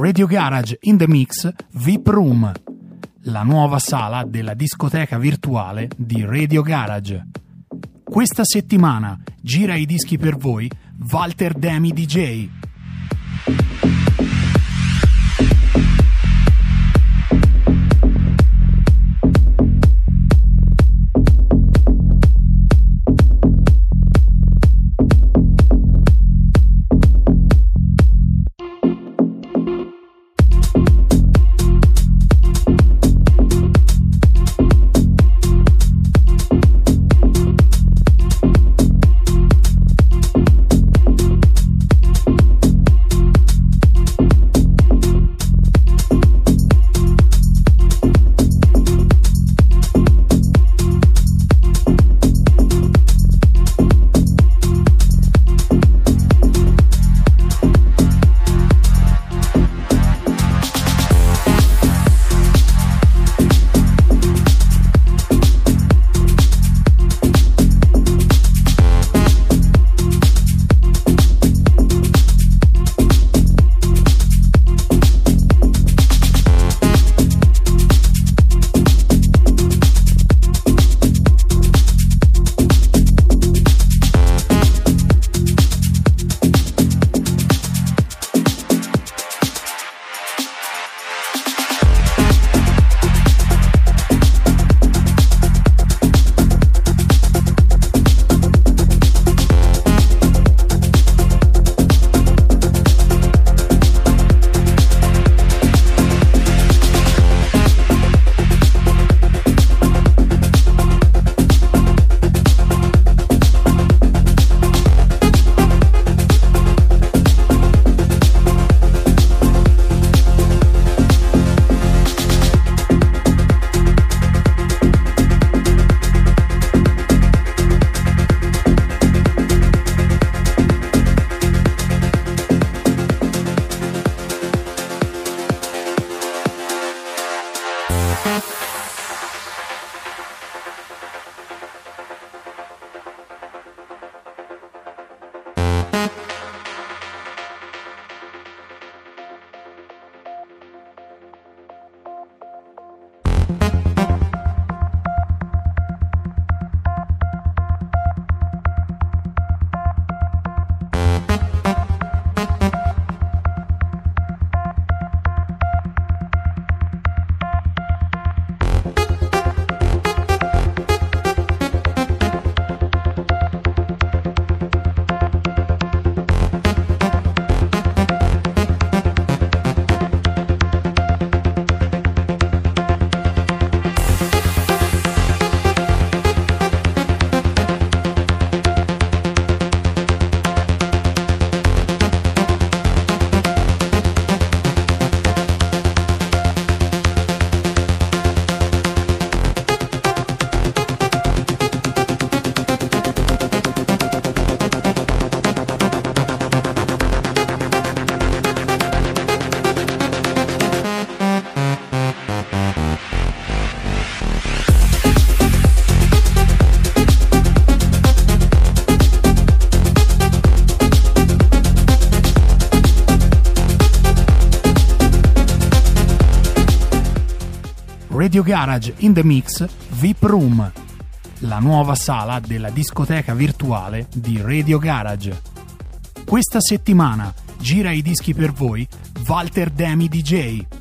Radio Garage in the Mix VIP Room, la nuova sala della discoteca virtuale di Radio Garage. Questa settimana gira i dischi per voi Walter Demi DJ. Radio Garage in the Mix VIP Room, la nuova sala della discoteca virtuale di Radio Garage. Questa settimana gira i dischi per voi Walter Demi DJ.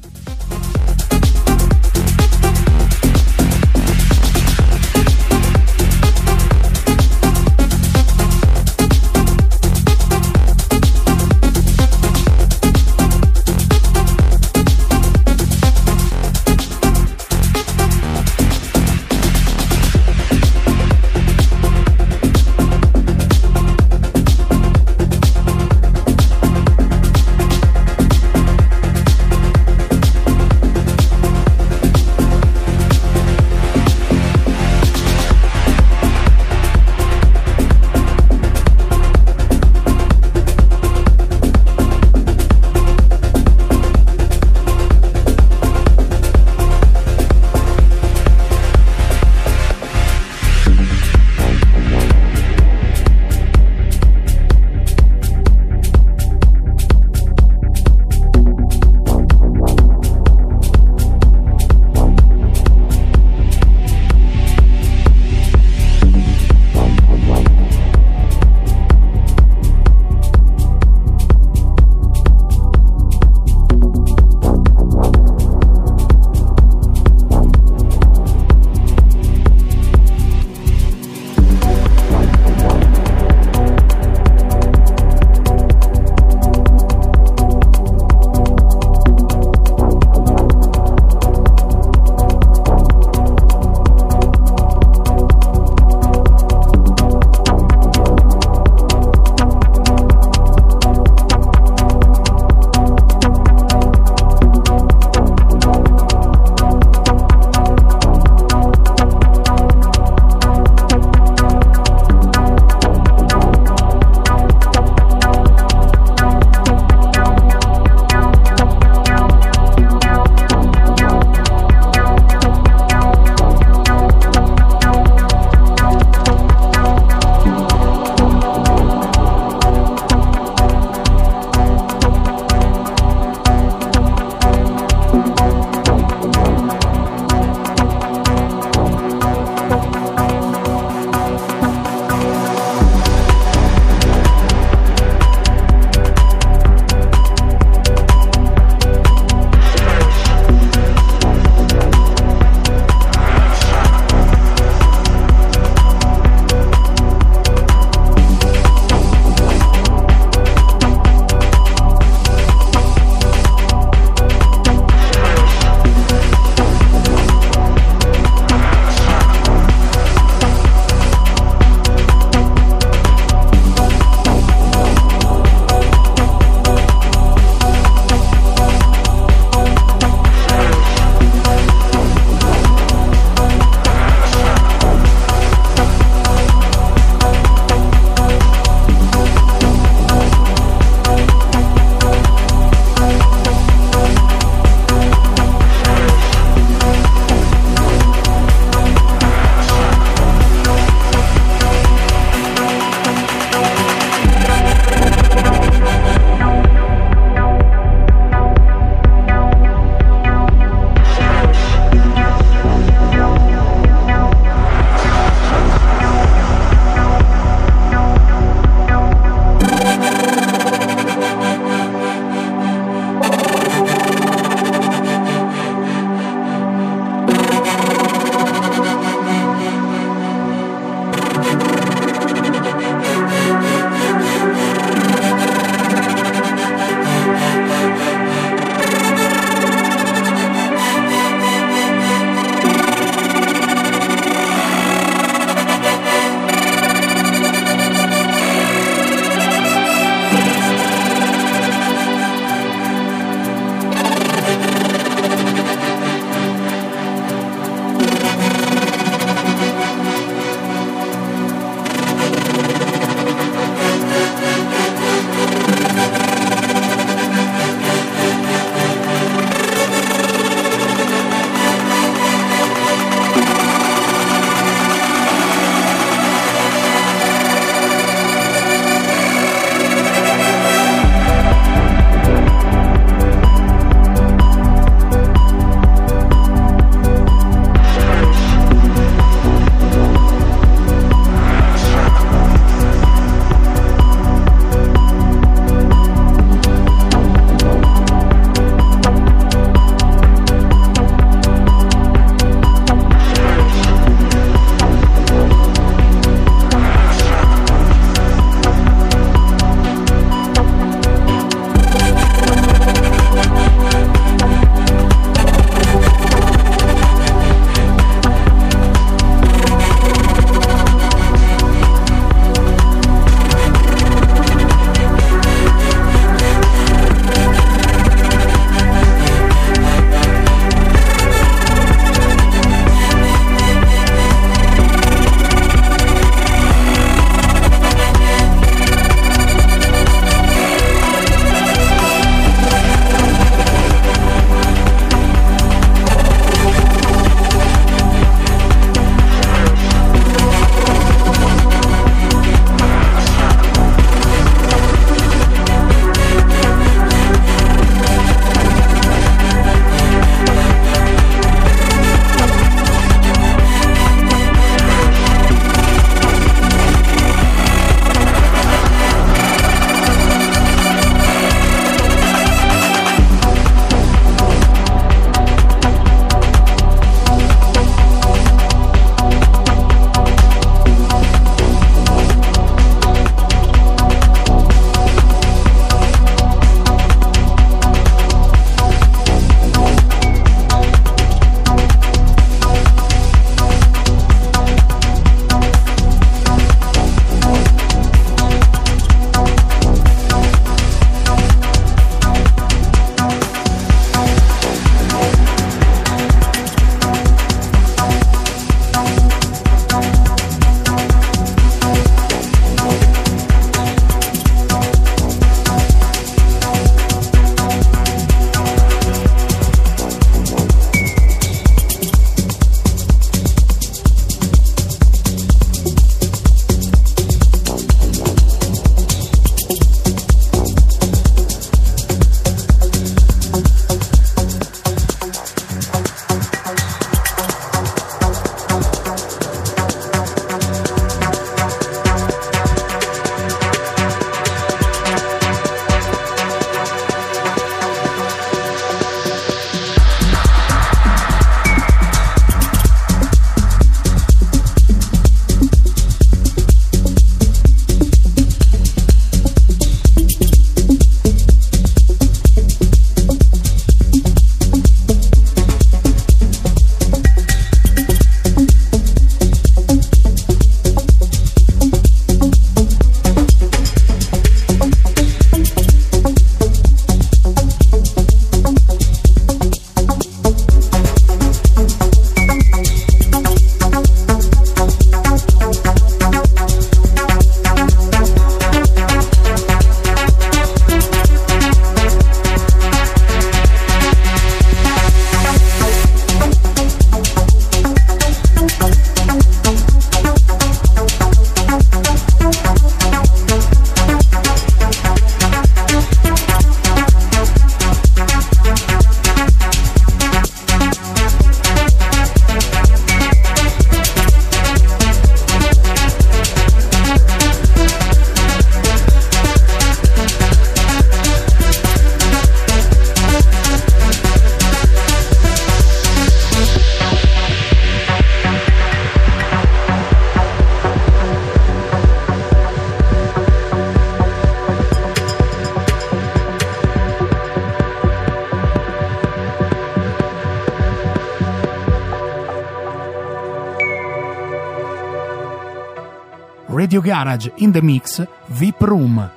Garage in the Mix VIP Room,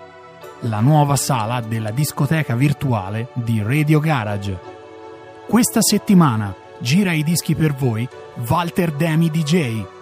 la nuova sala della discoteca virtuale di Radio Garage. Questa settimana gira i dischi per voi Walter Demi DJ.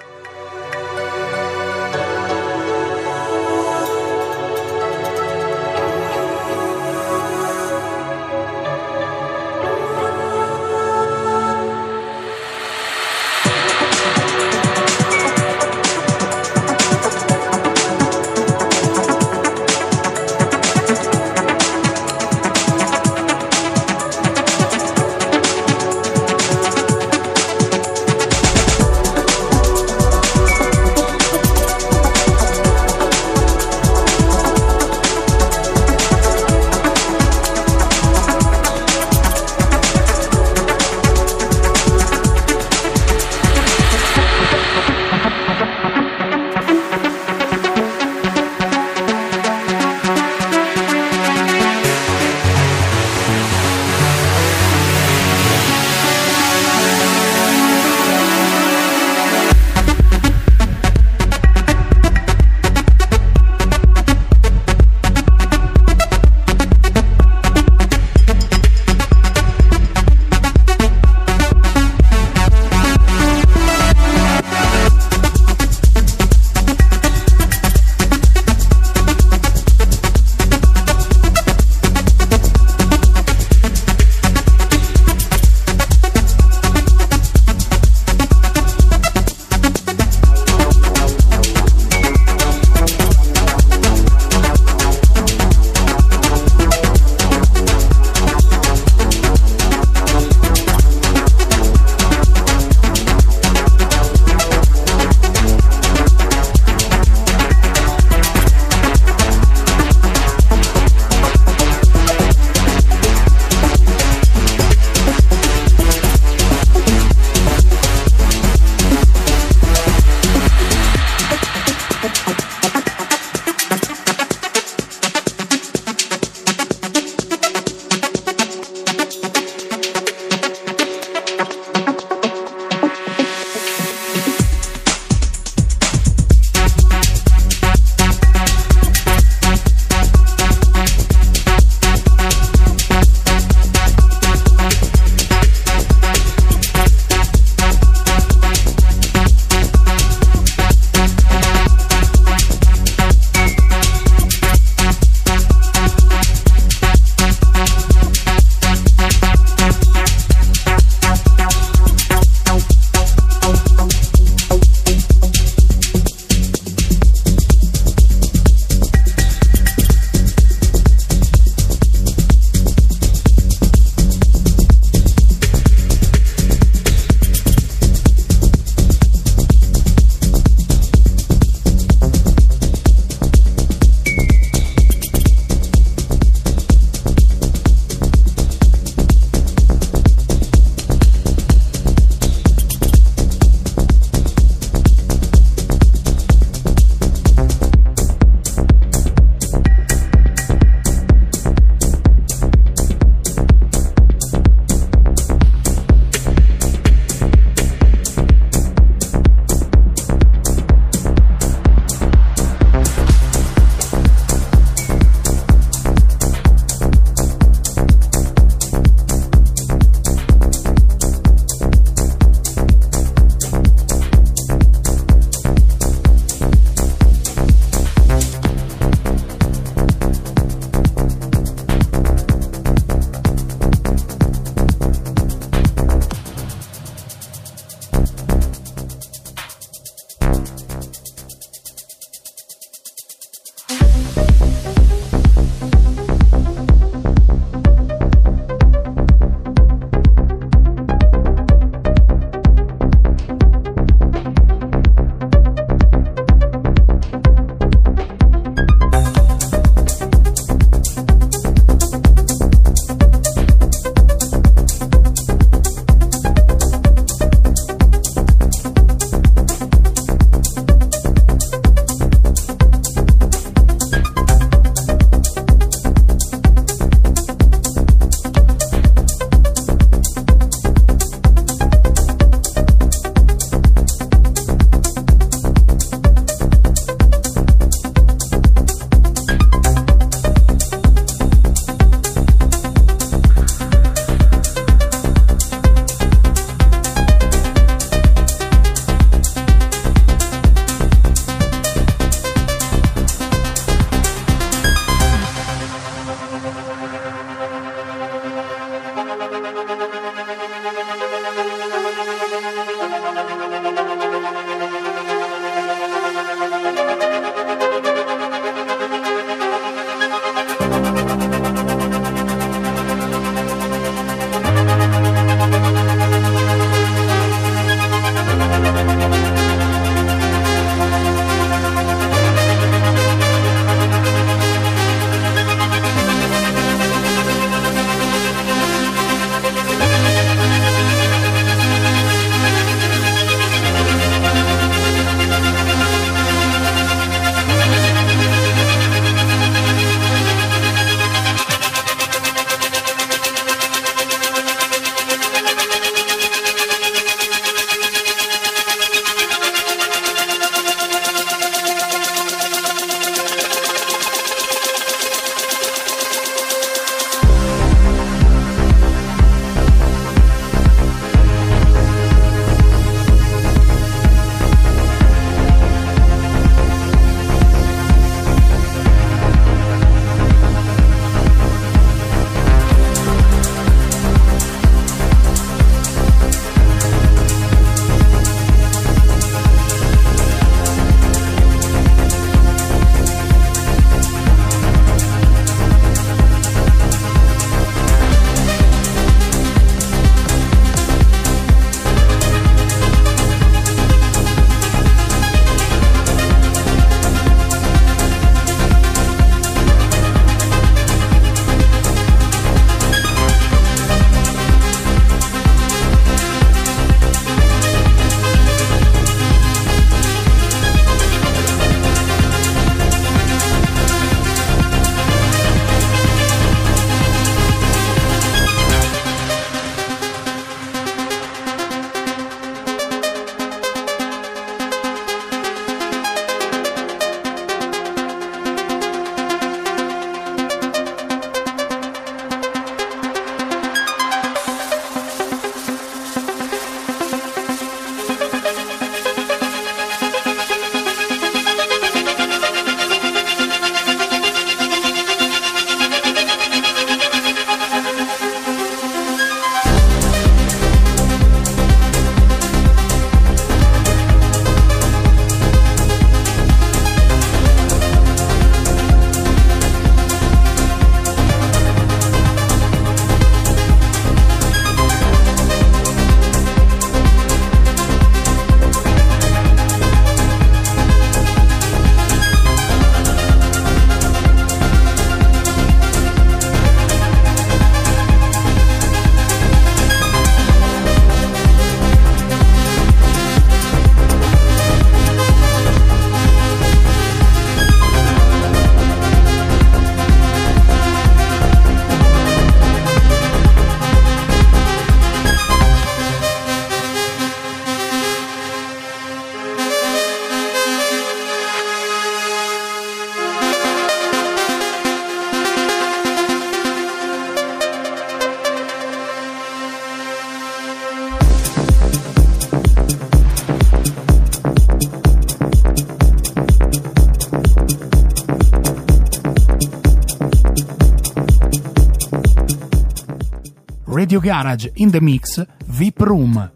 Radio Garage in the Mix VIP Room,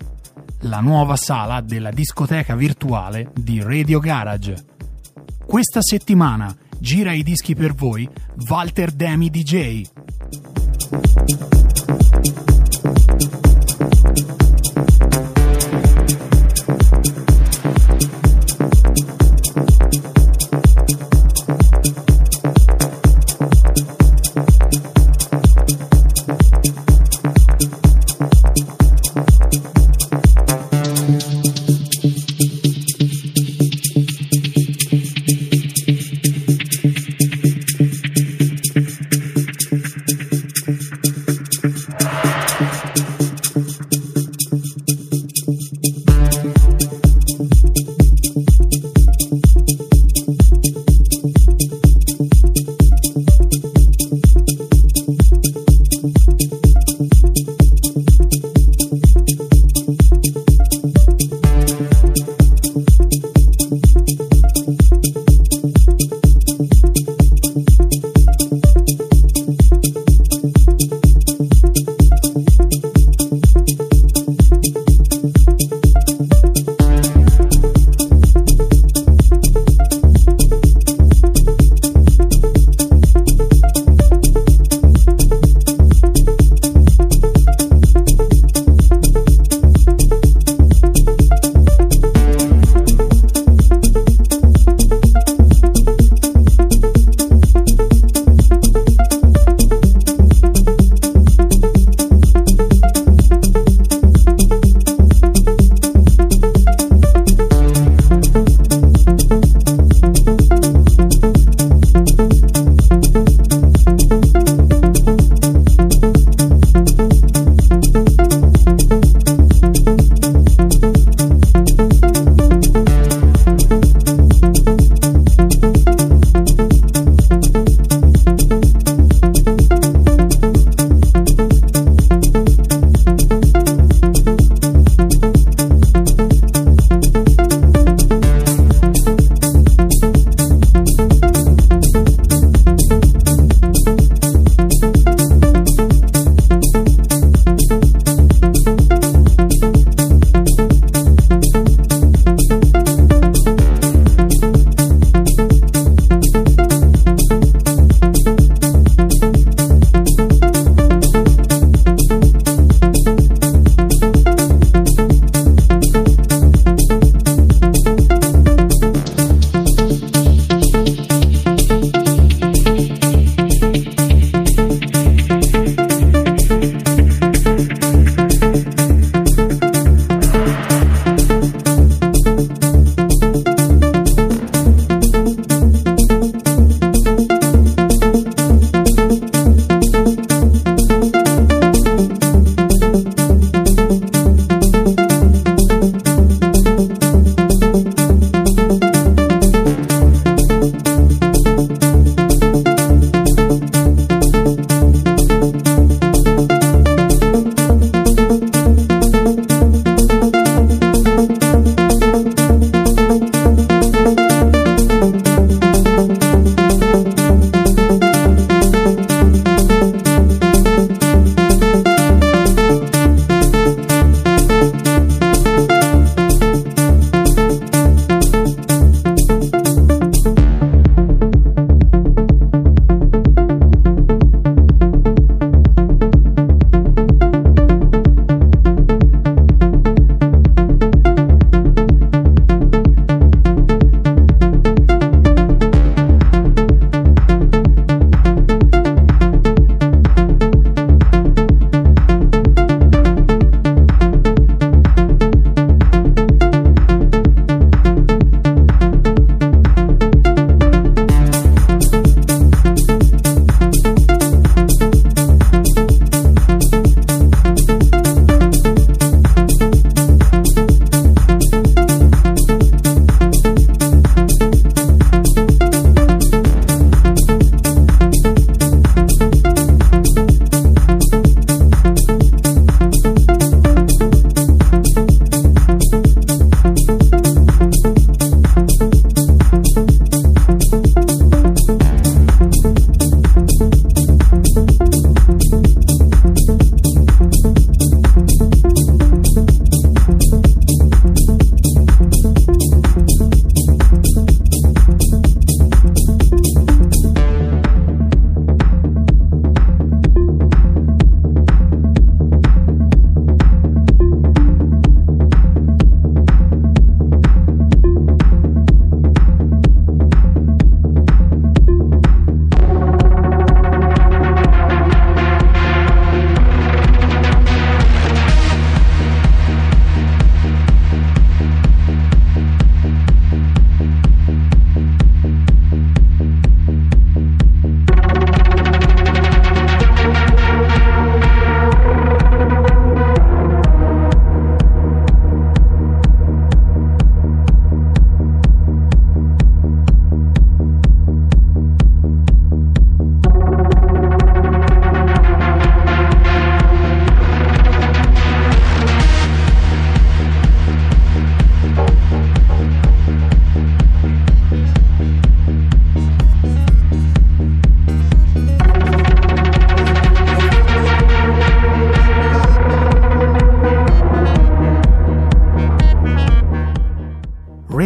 la nuova sala della discoteca virtuale di Radio Garage. Questa settimana gira i dischi per voi Walter Demi DJ.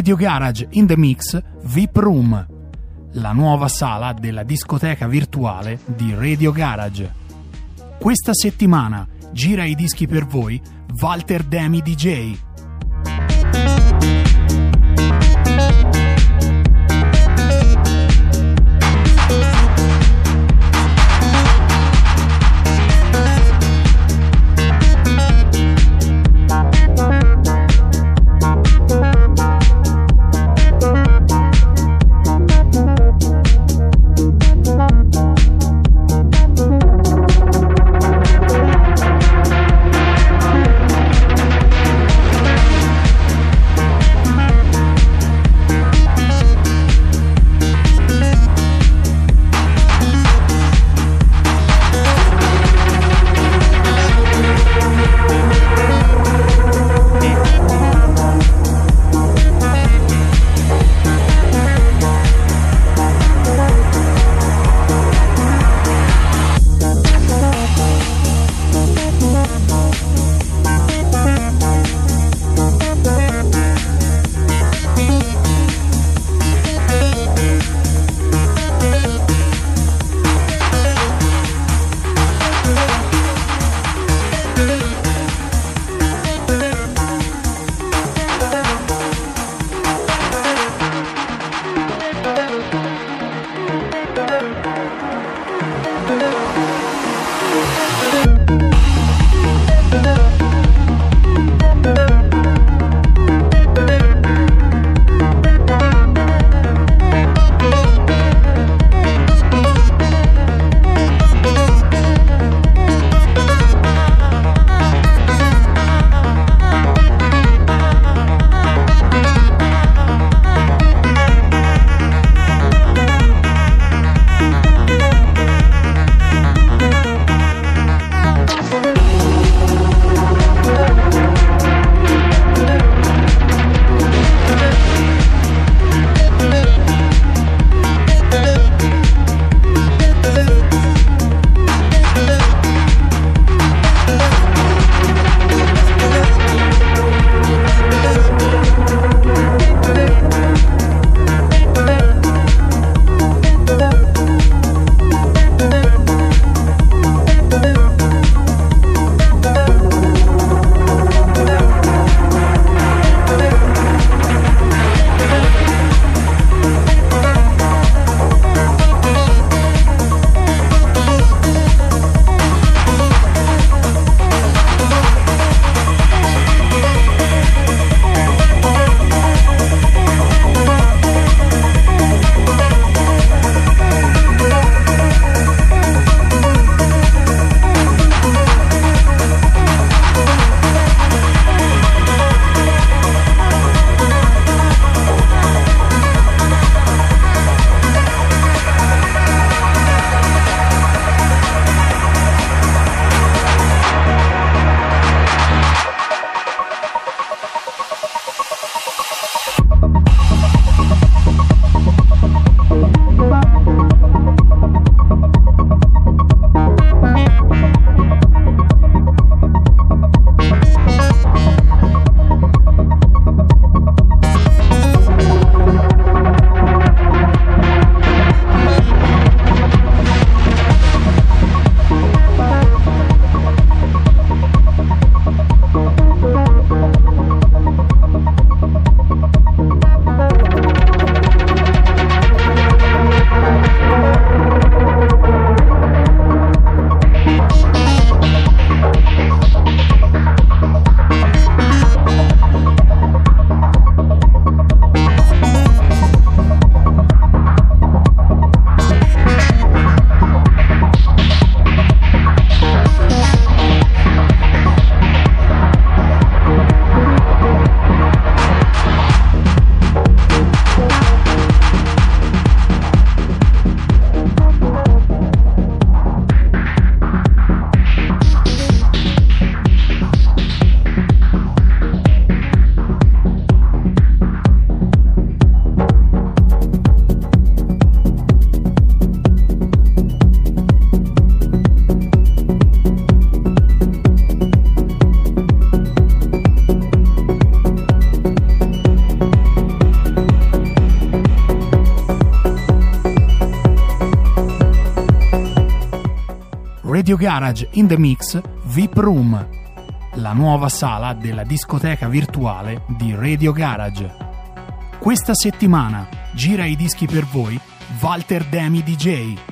Radio Garage in the Mix VIP Room, la nuova sala della discoteca virtuale di Radio Garage. Questa settimana gira i dischi per voi Walter Demi DJ. Radio Garage in the Mix VIP Room, la nuova sala della discoteca virtuale di Radio Garage. Questa settimana gira i dischi per voi Walter Demi DJ.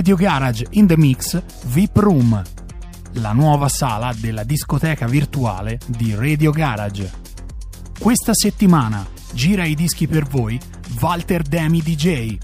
Radio Garage in the Mix VIP Room, la nuova sala della discoteca virtuale di Radio Garage. Questa settimana gira i dischi per voi Walter Demi DJ.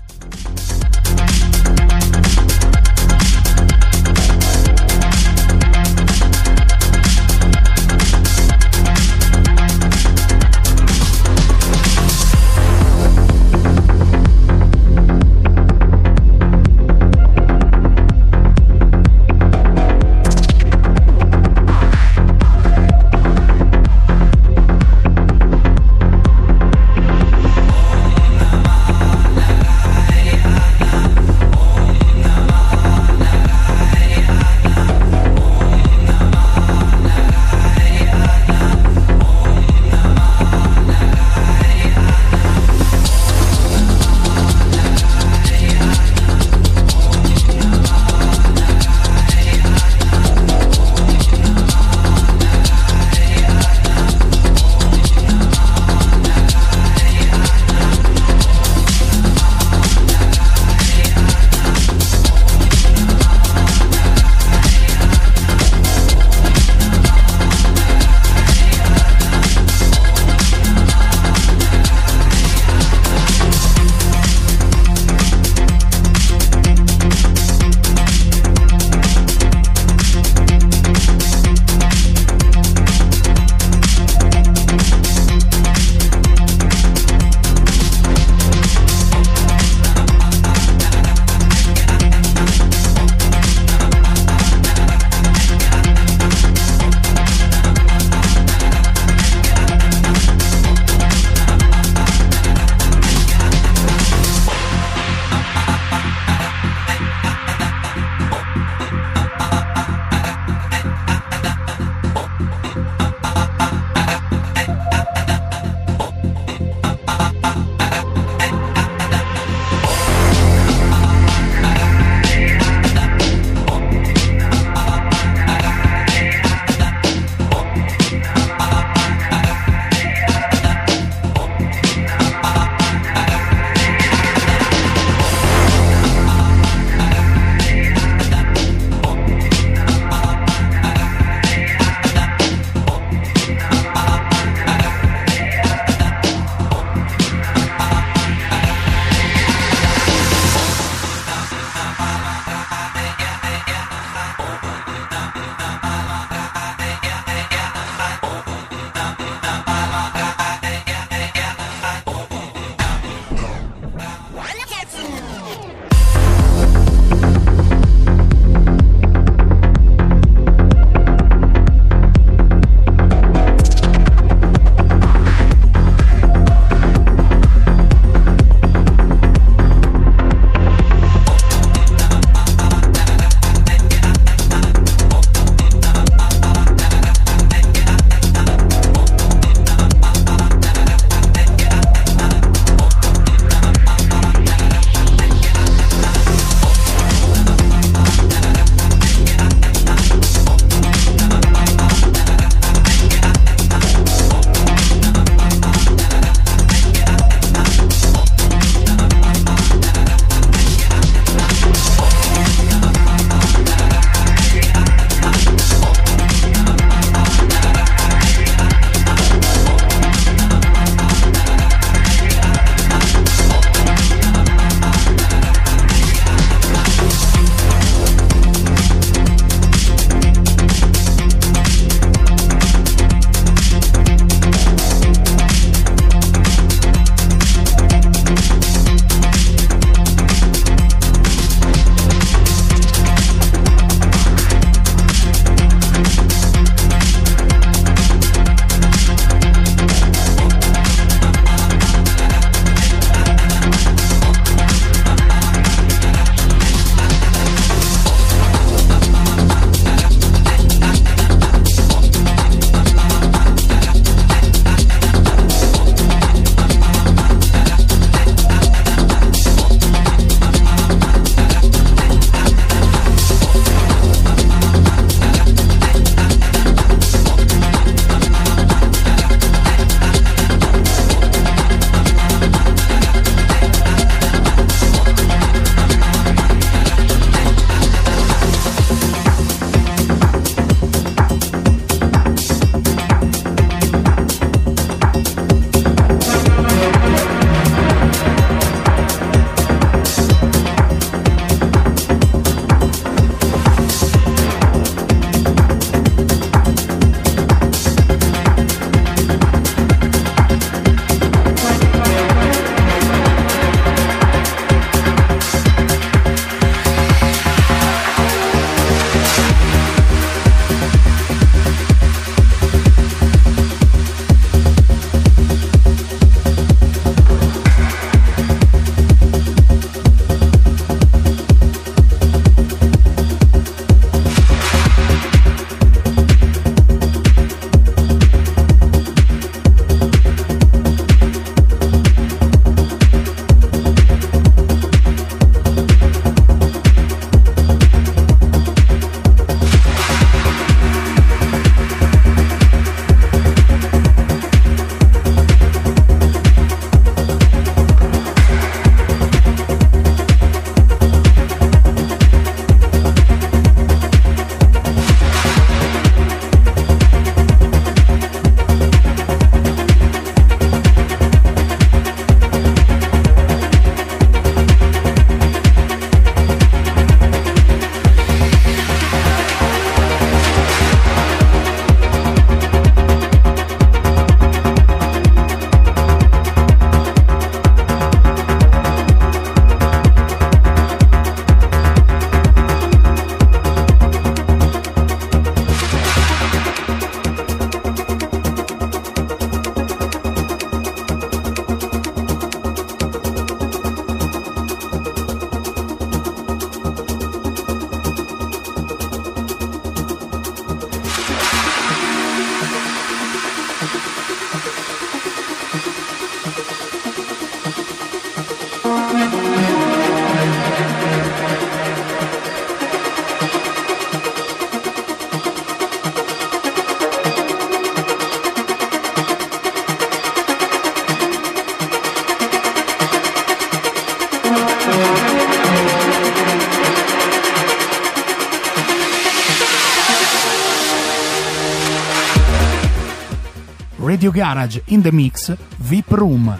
Radio Garage in the Mix VIP Room,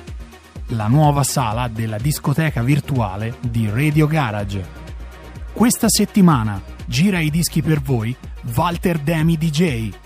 la nuova sala della discoteca virtuale di Radio Garage. Questa settimana gira i dischi per voi Walter Demi DJ.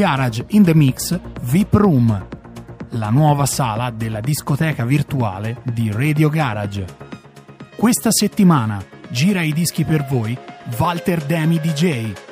Garage in the Mix VIP Room, la nuova sala della discoteca virtuale di Radio Garage. Questa settimana gira i dischi per voi Walter Demi DJ.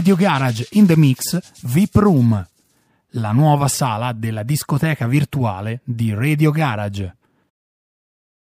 Radio Garage in the Mix VIP Room, la nuova sala della discoteca virtuale di Radio Garage.